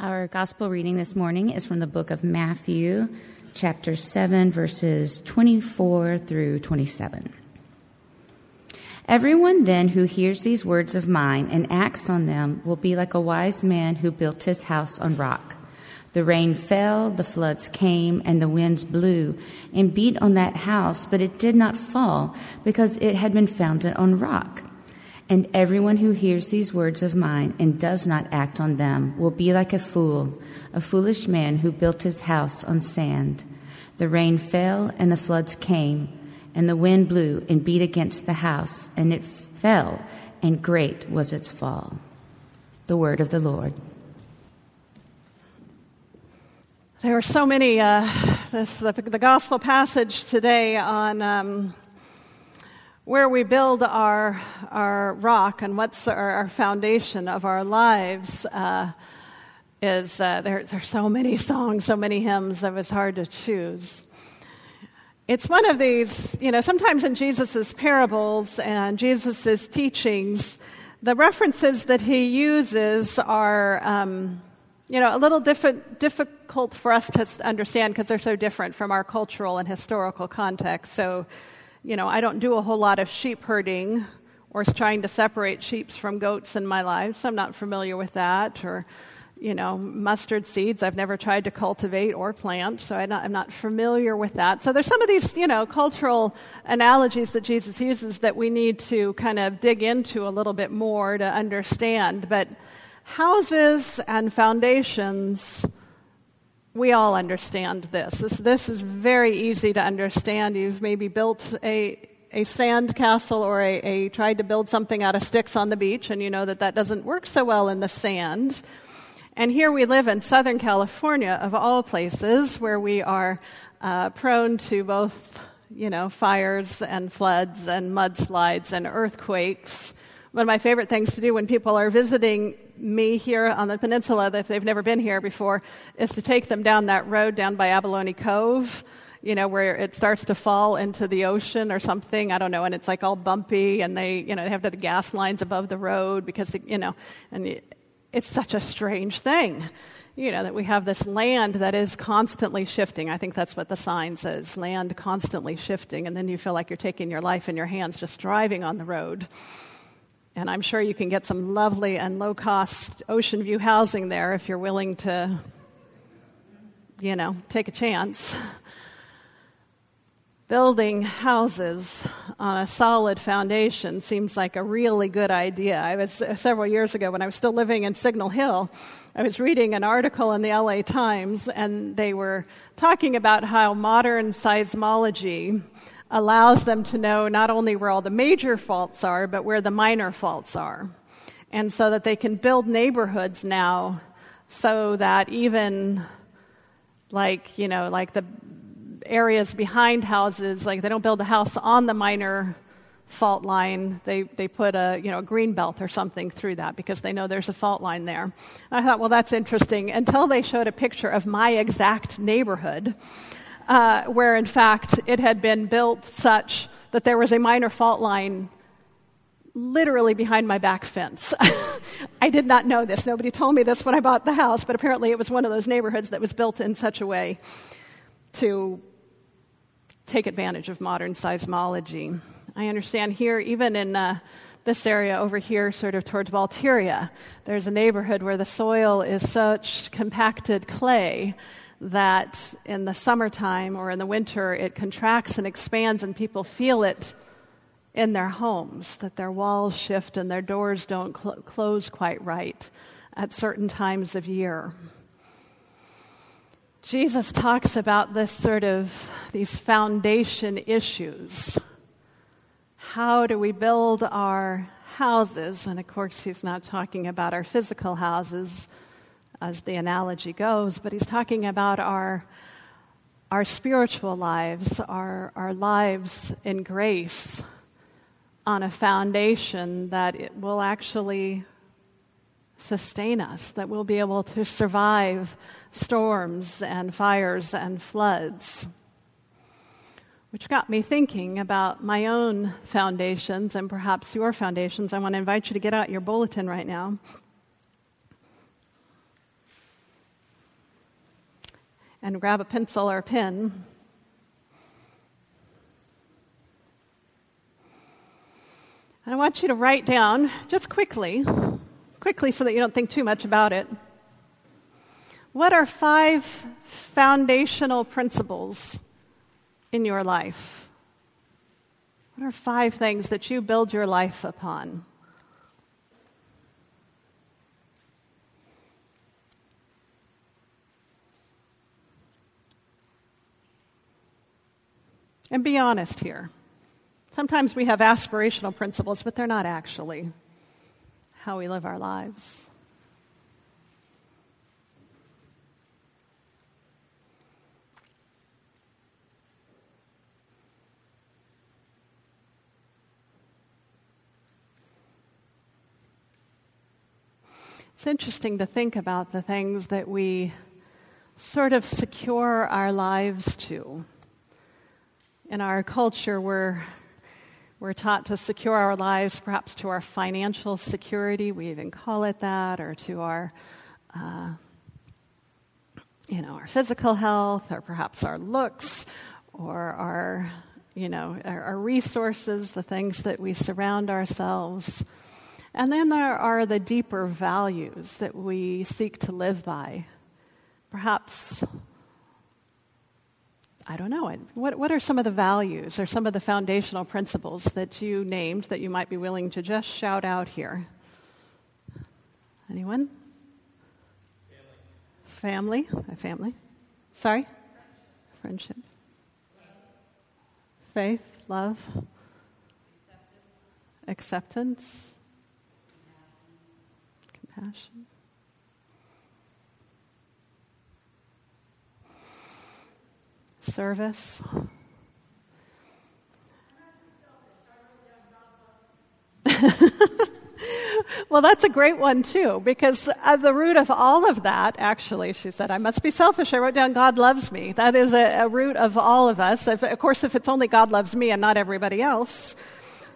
Our gospel reading this morning is from the book of Matthew, chapter 7, verses 24 through 27. Everyone then who hears these words of mine and acts on them will be like a wise man who built his house on rock. The rain fell, the floods came, and the winds blew and beat on that house, but it did not fall because it had been founded on rock. And everyone who hears these words of mine and does not act on them will be like a fool, a foolish man who built his house on sand. The rain fell and the floods came, and the wind blew and beat against the house, and it fell, and great was its fall. The word of the Lord. There are so many, uh, this, the, the, gospel passage today on um, where we build our, our rock and what's our, our foundation of our lives uh, is uh, there, there are so many songs, so many hymns that it's hard to choose. It's one of these, you know, sometimes in Jesus' parables and Jesus' teachings, the references that he uses are, um, you know, a little different, difficult for us to understand because they're so different from our cultural and historical context. So, you know, I don't do a whole lot of sheep herding or trying to separate sheep from goats in my life, so I'm not familiar with that. Or, you know, mustard seeds I've never tried to cultivate or plant, so I'm not, I'm not familiar with that. So there's some of these, you know, cultural analogies that Jesus uses that we need to kind of dig into a little bit more to understand. But houses and foundations we all understand this. this. This is very easy to understand. You've maybe built a a sand castle or a, a tried to build something out of sticks on the beach, and you know that that doesn't work so well in the sand. And here we live in Southern California, of all places, where we are uh, prone to both, you know, fires and floods and mudslides and earthquakes. One of my favorite things to do when people are visiting me here on the peninsula, if they've never been here before, is to take them down that road down by Abalone Cove, you know, where it starts to fall into the ocean or something. I don't know, and it's like all bumpy, and they, you know, they have the gas lines above the road because, you know, and it's such a strange thing you know, that we have this land that is constantly shifting. I think that's what the sign says land constantly shifting. And then you feel like you're taking your life in your hands just driving on the road. And I'm sure you can get some lovely and low cost ocean view housing there if you're willing to, you know, take a chance. Building houses on a solid foundation seems like a really good idea. I was uh, several years ago when I was still living in Signal Hill. I was reading an article in the LA Times, and they were talking about how modern seismology allows them to know not only where all the major faults are, but where the minor faults are. And so that they can build neighborhoods now so that even like, you know, like the areas behind houses, like they don't build a house on the minor fault line. They, they put a, you know, a green belt or something through that because they know there's a fault line there. And I thought, well, that's interesting until they showed a picture of my exact neighborhood uh, where in fact it had been built such that there was a minor fault line literally behind my back fence. I did not know this. Nobody told me this when I bought the house, but apparently it was one of those neighborhoods that was built in such a way to take advantage of modern seismology. I understand here, even in uh, this area over here, sort of towards Walteria, there's a neighborhood where the soil is such compacted clay that in the summertime or in the winter it contracts and expands and people feel it in their homes, that their walls shift and their doors don't cl- close quite right at certain times of year. Jesus talks about this sort of these foundation issues. How do we build our houses? And of course, he's not talking about our physical houses, as the analogy goes, but he's talking about our, our spiritual lives, our, our lives in grace on a foundation that it will actually sustain us, that we'll be able to survive storms and fires and floods. Which got me thinking about my own foundations and perhaps your foundations. I want to invite you to get out your bulletin right now. And grab a pencil or a pen. And I want you to write down, just quickly, quickly so that you don't think too much about it. What are five foundational principles in your life? What are five things that you build your life upon? And be honest here. Sometimes we have aspirational principles, but they're not actually how we live our lives. It's interesting to think about the things that we sort of secure our lives to. In our culture, we're, we're taught to secure our lives perhaps to our financial security, we even call it that, or to our, uh, you know, our physical health, or perhaps our looks, or our, you know, our, our resources, the things that we surround ourselves and then there are the deeper values that we seek to live by. Perhaps, I don't know, what, what are some of the values or some of the foundational principles that you named that you might be willing to just shout out here? Anyone? Family. Family. Family. Sorry? Friendship. Faith, love, acceptance compassion. Service. well, that's a great one, too, because at the root of all of that, actually, she said, I must be selfish. I wrote down, God loves me. That is a, a root of all of us. If, of course, if it's only God loves me and not everybody else,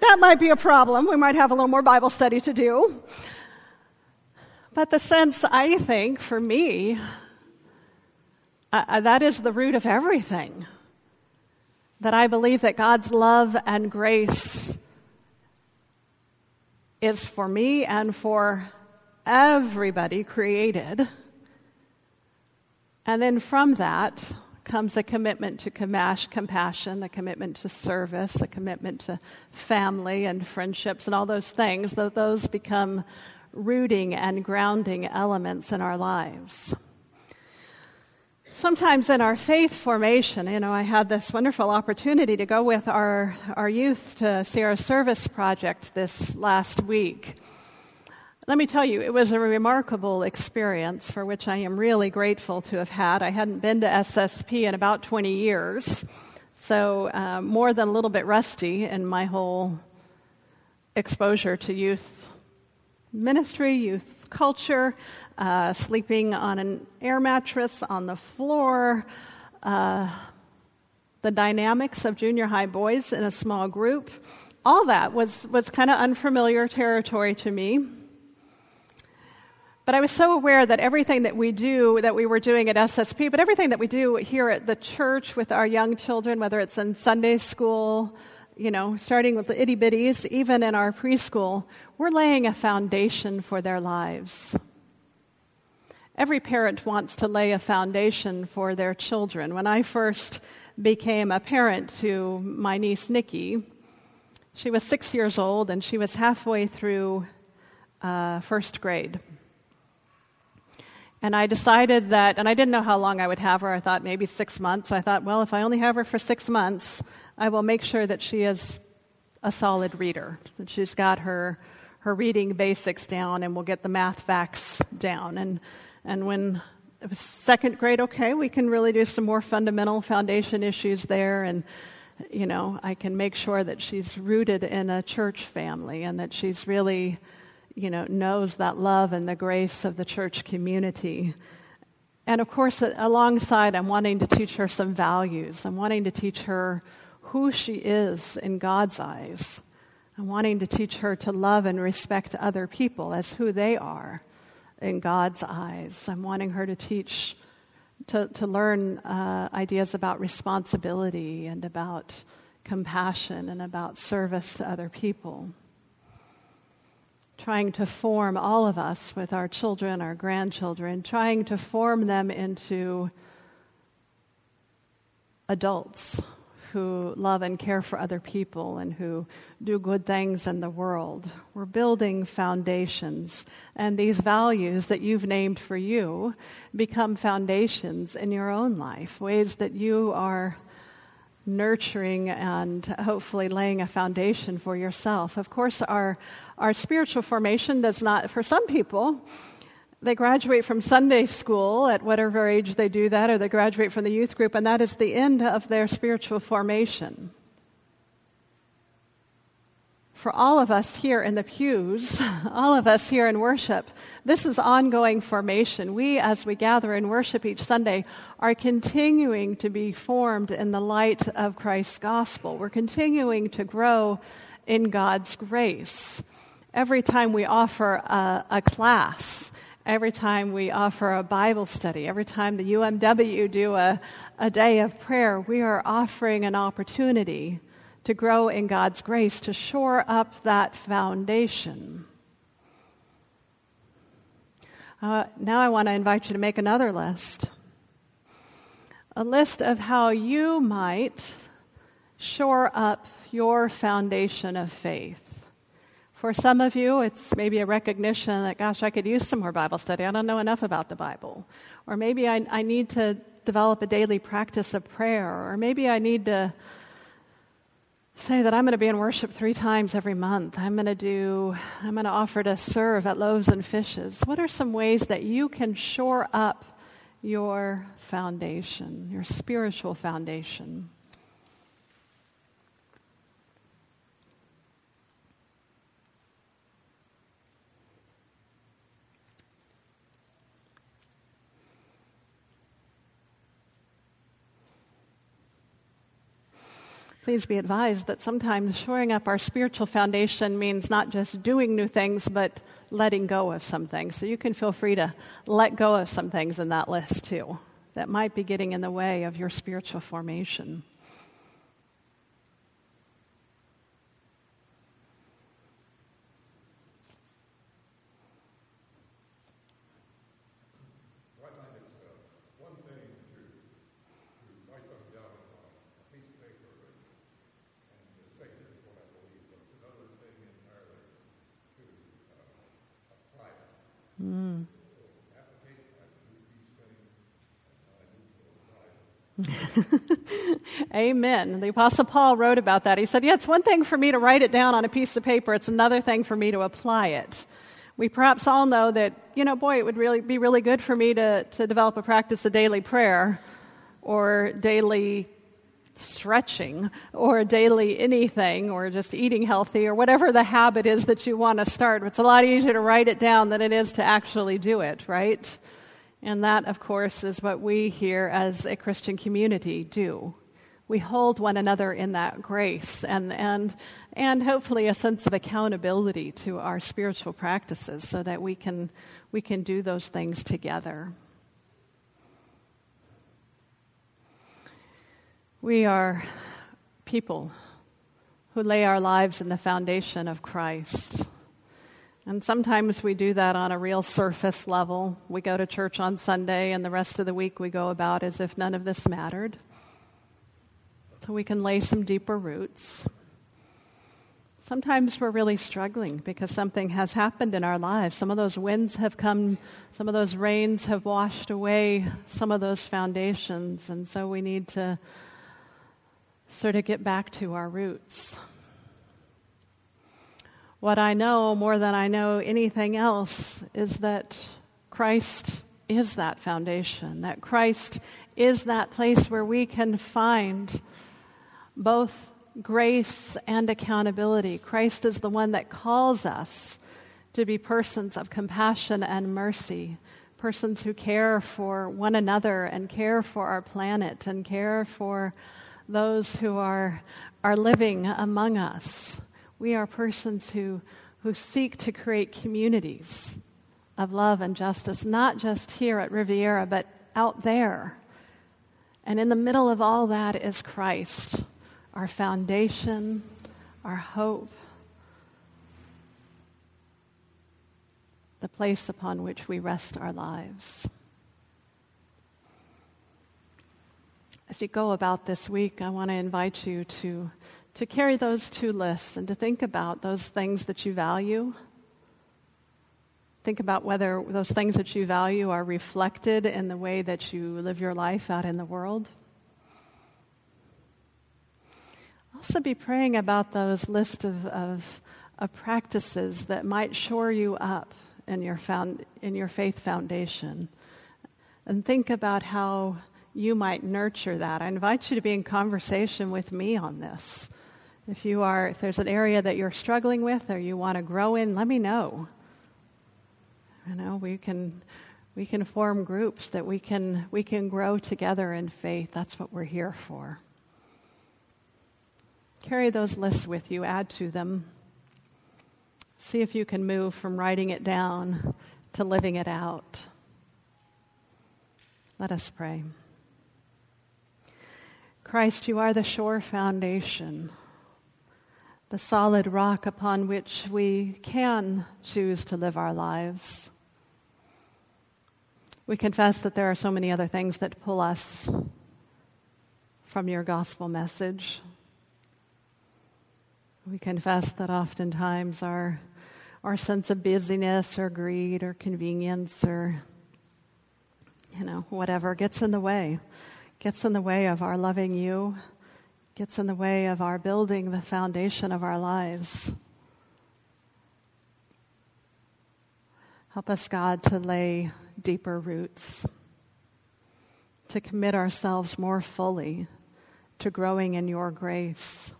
that might be a problem. We might have a little more Bible study to do. But the sense, I think, for me, uh, that is the root of everything. That I believe that God's love and grace is for me and for everybody created. And then from that comes a commitment to compassion, a commitment to service, a commitment to family and friendships and all those things. Those become rooting and grounding elements in our lives. Sometimes in our faith formation, you know, I had this wonderful opportunity to go with our, our youth to our service project this last week. Let me tell you, it was a remarkable experience for which I am really grateful to have had. I hadn't been to SSP in about 20 years, so um, more than a little bit rusty in my whole exposure to youth ministry, youth culture, uh, sleeping on an air mattress on the floor, uh, the dynamics of junior high boys in a small group. All that was, was kind of unfamiliar territory to me. But I was so aware that everything that we do, that we were doing at SSP, but everything that we do here at the church with our young children, whether it's in Sunday school, you know, starting with the itty bitties, even in our preschool, we're laying a foundation for their lives. Every parent wants to lay a foundation for their children. When I first became a parent to my niece Nikki, she was six years old and she was halfway through uh, first grade. And I decided that, and I didn't know how long I would have her. I thought maybe six months. So I thought, well, if I only have her for six months, I will make sure that she is a solid reader, that she's got her, her reading basics down and we'll get the math facts down. And, and when second grade, okay, we can really do some more fundamental foundation issues there. And, you know, I can make sure that she's rooted in a church family and that she's really, you know, knows that love and the grace of the church community. And of course, alongside, I'm wanting to teach her some values. I'm wanting to teach her who she is in God's eyes and wanting to teach her to love and respect other people as who they are in God's eyes. I'm wanting her to teach to, to learn uh, ideas about responsibility and about compassion and about service to other people. Trying to form all of us with our children, our grandchildren, trying to form them into adults who love and care for other people and who do good things in the world. We're building foundations, and these values that you've named for you become foundations in your own life, ways that you are nurturing and hopefully laying a foundation for yourself. Of course, our, our spiritual formation does not, for some people, they graduate from Sunday school at whatever age they do that, or they graduate from the youth group, and that is the end of their spiritual formation. For all of us here in the pews, all of us here in worship, this is ongoing formation. We, as we gather in worship each Sunday, are continuing to be formed in the light of Christ's gospel. We're continuing to grow in God's grace. Every time we offer a, a class, every time we offer a Bible study, every time the UMW do a, a day of prayer, we are offering an opportunity to grow in God's grace, to shore up that foundation. Uh, now I want to invite you to make another list a list of how you might shore up your foundation of faith. For some of you, it's maybe a recognition that, gosh, I could use some more Bible study. I don't know enough about the Bible. Or maybe I, I need to develop a daily practice of prayer. Or maybe I need to say that I'm going to be in worship three times every month. I'm going to do, I'm going to offer to serve at Loaves and Fishes. What are some ways that you can shore up your foundation, your spiritual foundation? Please be advised that sometimes shoring up our spiritual foundation means not just doing new things, but letting go of some things. So you can feel free to let go of some things in that list too that might be getting in the way of your spiritual formation. Amen. The Apostle Paul wrote about that. He said, Yeah, it's one thing for me to write it down on a piece of paper, it's another thing for me to apply it. We perhaps all know that, you know, boy, it would really be really good for me to, to develop a practice of daily prayer or daily stretching or daily anything or just eating healthy or whatever the habit is that you want to start. It's a lot easier to write it down than it is to actually do it, right? And that, of course, is what we here as a Christian community do. We hold one another in that grace and, and, and hopefully a sense of accountability to our spiritual practices so that we can, we can do those things together. We are people who lay our lives in the foundation of Christ. And sometimes we do that on a real surface level. We go to church on Sunday, and the rest of the week we go about as if none of this mattered. So we can lay some deeper roots. Sometimes we're really struggling because something has happened in our lives. Some of those winds have come, some of those rains have washed away some of those foundations, and so we need to sort of get back to our roots. What I know more than I know anything else is that Christ is that foundation, that Christ is that place where we can find both grace and accountability. Christ is the one that calls us to be persons of compassion and mercy, persons who care for one another and care for our planet and care for those who are, are living among us. We are persons who, who seek to create communities of love and justice, not just here at Riviera, but out there. And in the middle of all that is Christ, our foundation, our hope, the place upon which we rest our lives. As you go about this week, I want to invite you to, to carry those two lists and to think about those things that you value. Think about whether those things that you value are reflected in the way that you live your life out in the world. Also, be praying about those list of, of, of practices that might shore you up in your, found, in your faith foundation. And think about how you might nurture that. I invite you to be in conversation with me on this. If you are, if there's an area that you're struggling with or you want to grow in, let me know. You know, we can we can form groups that we can we can grow together in faith. That's what we're here for. Carry those lists with you, add to them. See if you can move from writing it down to living it out. Let us pray. Christ, you are the sure foundation, the solid rock upon which we can choose to live our lives. We confess that there are so many other things that pull us from your gospel message. We confess that oftentimes our, our sense of busyness or greed or convenience or, you know, whatever gets in the way gets in the way of our loving you, gets in the way of our building the foundation of our lives. Help us, God, to lay deeper roots, to commit ourselves more fully to growing in your grace.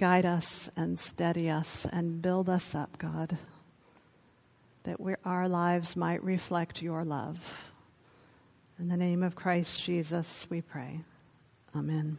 Guide us and steady us and build us up, God that our lives might reflect your love. In the name of Christ Jesus, we pray. Amen.